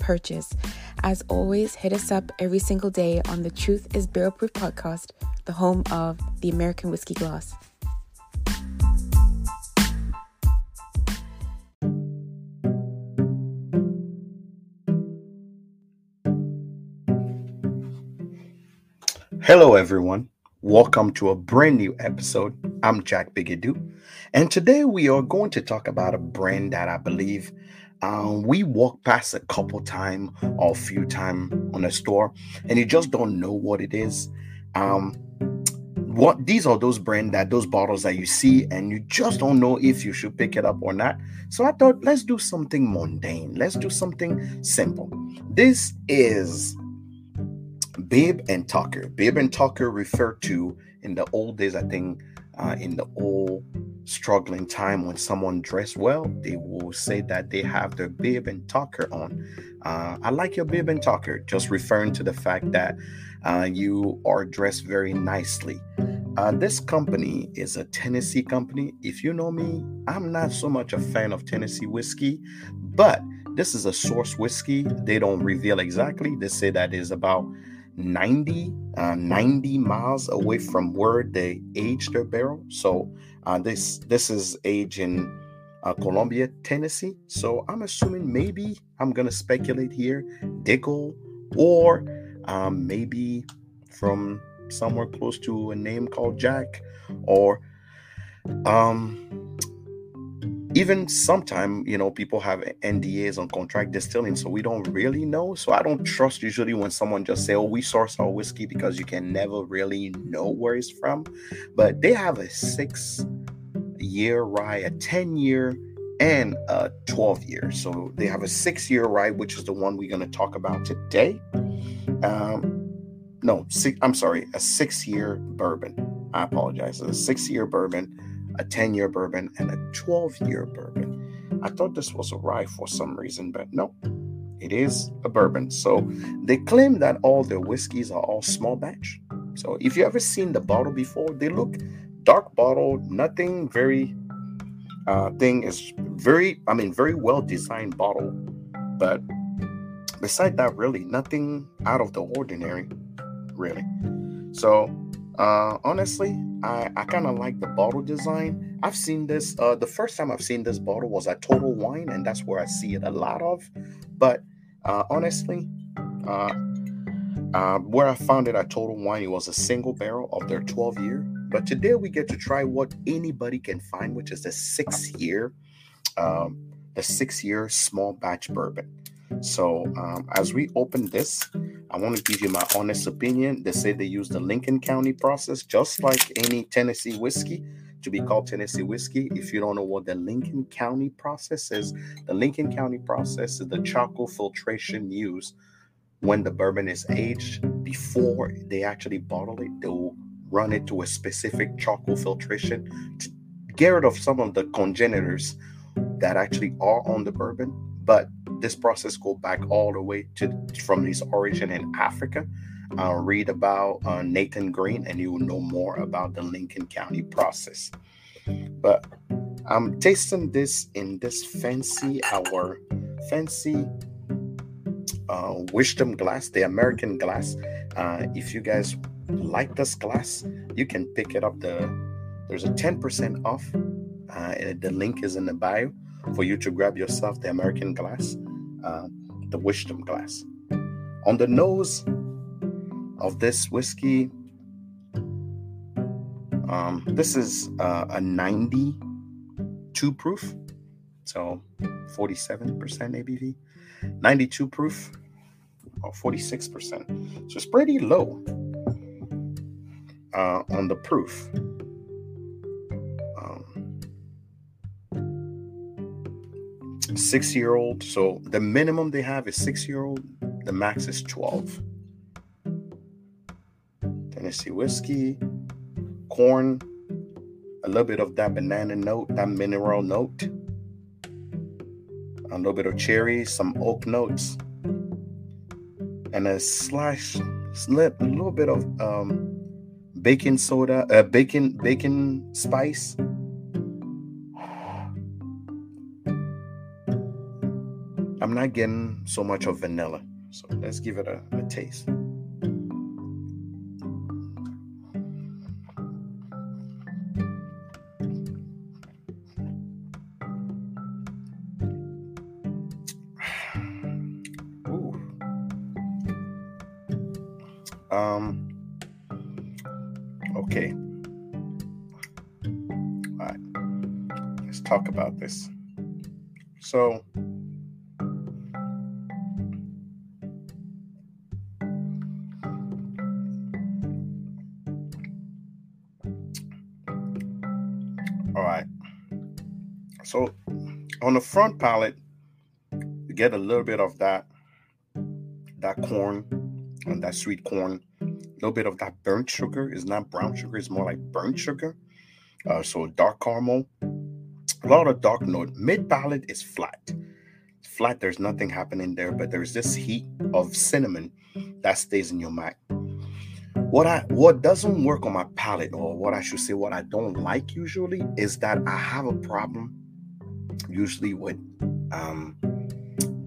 purchase. As always, hit us up every single day on the Truth is Barrel Proof podcast, the home of the American Whiskey Glass. Hello, everyone. Welcome to a brand new episode. I'm Jack Bigadoo, and today we are going to talk about a brand that I believe um, we walk past a couple time or a few time on a store, and you just don't know what it is. Um, what these are those brand that those bottles that you see and you just don't know if you should pick it up or not. So I thought let's do something mundane. Let's do something simple. This is Bib and Tucker. Bib and Tucker referred to in the old days, I think, uh, in the old struggling time when someone dressed well, they will say that they have their bib and tucker on. Uh, I like your bib and tucker, just referring to the fact that uh, you are dressed very nicely. Uh, this company is a Tennessee company. If you know me, I'm not so much a fan of Tennessee whiskey, but this is a source whiskey. They don't reveal exactly. They say that is about 90, uh, 90 miles away from where they age their barrel. So uh, this this is age in uh, Columbia, Tennessee. So I'm assuming maybe I'm gonna speculate here, Dickel, or um, maybe from somewhere close to a name called Jack, or um, even sometime you know people have ndas on contract distilling so we don't really know. So i don't trust usually when someone just say oh we source our whiskey because you can never really know where it's from. But they have a six year rye a 10 year and a 12 year so they have a six year rye which is the one we're going to talk about today. Um no six, i'm sorry a six year bourbon. I apologize. A six year bourbon a 10 year bourbon, and a 12 year bourbon. I thought this was a rye for some reason, but no, it is a bourbon. So they claim that all their whiskeys are all small batch. So if you ever seen the bottle before, they look dark bottle, nothing very uh thing is very, I mean, very well designed bottle, but beside that, really nothing out of the ordinary, really. So uh honestly, I, I kind of like the bottle design. I've seen this. Uh, the first time I've seen this bottle was at Total Wine, and that's where I see it a lot of. But uh, honestly, uh, uh, where I found it at Total Wine, it was a single barrel of their 12 year. But today we get to try what anybody can find, which is the six year, um, the six year small batch bourbon. So um, as we open this, I want to give you my honest opinion. They say they use the Lincoln County process, just like any Tennessee whiskey, to be called Tennessee whiskey. If you don't know what the Lincoln County process is, the Lincoln County process is the charcoal filtration used when the bourbon is aged before they actually bottle it. They will run it to a specific charcoal filtration to get rid of some of the congenitors that actually are on the bourbon. But this process go back all the way to from his origin in Africa. Uh, read about uh, Nathan Green, and you will know more about the Lincoln County process. But I'm tasting this in this fancy our fancy uh, wisdom glass, the American glass. Uh, if you guys like this glass, you can pick it up. The there's a 10% off. Uh, the link is in the bio for you to grab yourself the American glass uh, the wisdom glass. On the nose of this whiskey, um, this is uh, a 92 proof, so 47% ABV, 92 proof, or 46%. So it's pretty low uh, on the proof. Six year old. So the minimum they have is six year old, the max is 12. Tennessee whiskey, corn, a little bit of that banana note, that mineral note, a little bit of cherry, some oak notes, and a slash slip, a little bit of um, baking soda, uh, bacon, bacon spice. I'm not getting so much of vanilla, so let's give it a, a taste. Um, okay. All right. Let's talk about this. So, all right. So, on the front palate, you get a little bit of that that corn and that sweet corn. A little bit of that burnt sugar is not brown sugar; it's more like burnt sugar. Uh, so dark caramel. A lot of dark note. Mid palate is flat. Flat. There's nothing happening there, but there's this heat of cinnamon that stays in your mouth. What I what doesn't work on my palate, or what I should say, what I don't like usually, is that I have a problem usually with um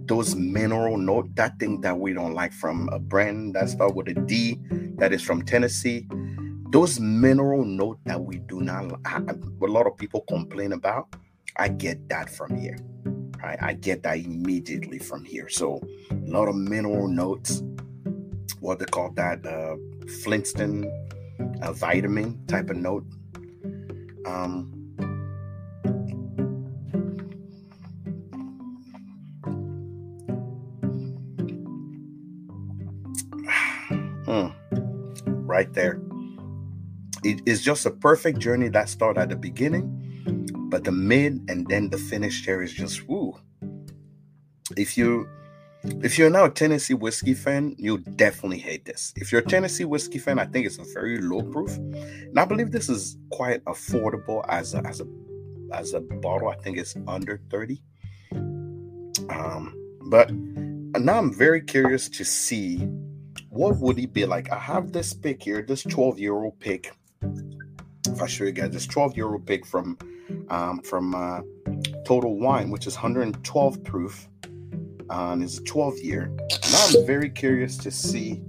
those mineral note, that thing that we don't like from a brand that starts with a D, that is from Tennessee. Those mineral note that we do not, a lot of people complain about. I get that from here. Right? I get that immediately from here. So a lot of mineral notes, what they call that, uh, Flintstone uh, vitamin type of note. Um, Mm, right there. It is just a perfect journey that started at the beginning, but the mid and then the finish there is just woo. If you if you're now a Tennessee whiskey fan, you'll definitely hate this. If you're a Tennessee whiskey fan, I think it's a very low proof. And I believe this is quite affordable as a as a as a bottle. I think it's under 30. Um, but now I'm very curious to see what would it be like? I have this pick here, this 12 year old pick. If I show you guys this 12 year old pick from um, from uh, Total Wine, which is 112 proof, it's a 12 year. Now I'm very curious to see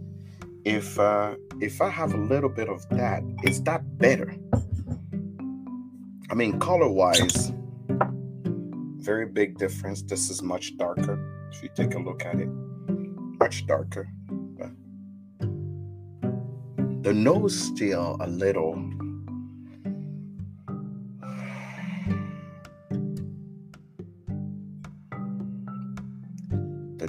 if uh, if I have a little bit of that, is that better? I mean, color wise, very big difference. This is much darker. If you take a look at it, much darker. The nose still a little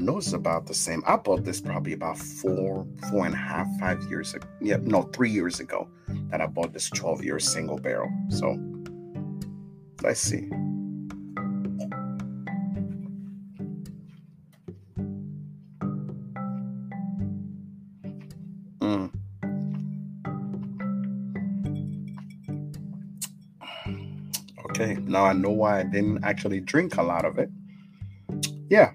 nose about the same. I bought this probably about four, four and a half, five years ago. Yeah, no, three years ago that I bought this 12 year single barrel. So let's see. Mm. Okay, now I know why I didn't actually drink a lot of it. Yeah,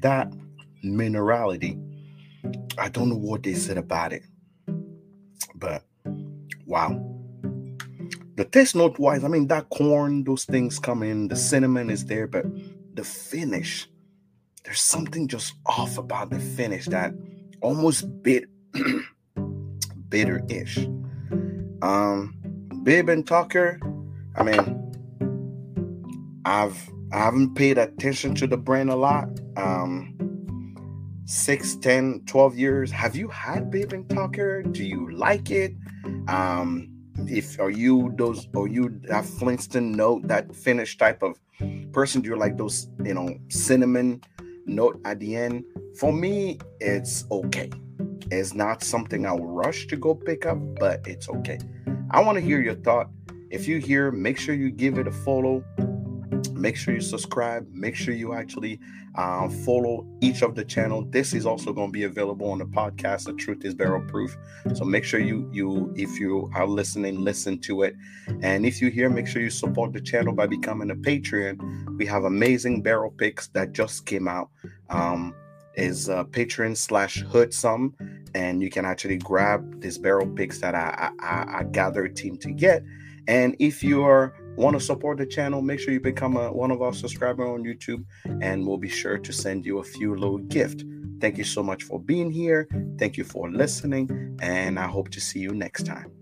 that minerality. I don't know what they said about it, but wow. The taste note wise, I mean, that corn, those things come in, the cinnamon is there, but the finish, there's something just off about the finish that almost bit bitter-ish. Um, Bib and Tucker, I mean, I've I haven't paid attention to the brand a lot. Um, six, 10, 12 years. Have you had Bib and Tucker? Do you like it? Um, if are you those or you that Flintstone note, that finish type of person, do you like those, you know, cinnamon note at the end? For me, it's okay. It's not something I'll rush to go pick up, but it's okay. I want to hear your thought. If you hear, make sure you give it a follow. Make sure you subscribe. Make sure you actually uh, follow each of the channel. This is also going to be available on the podcast. The Truth is Barrel Proof. So make sure you you if you are listening, listen to it. And if you hear, make sure you support the channel by becoming a Patreon. We have amazing barrel picks that just came out. Um, is uh, Patreon slash Hood Some, and you can actually grab these barrel picks that I, I, I team to get. And if you are want to support the channel, make sure you become a, one of our subscribers on YouTube, and we'll be sure to send you a few little gift. Thank you so much for being here. Thank you for listening, and I hope to see you next time.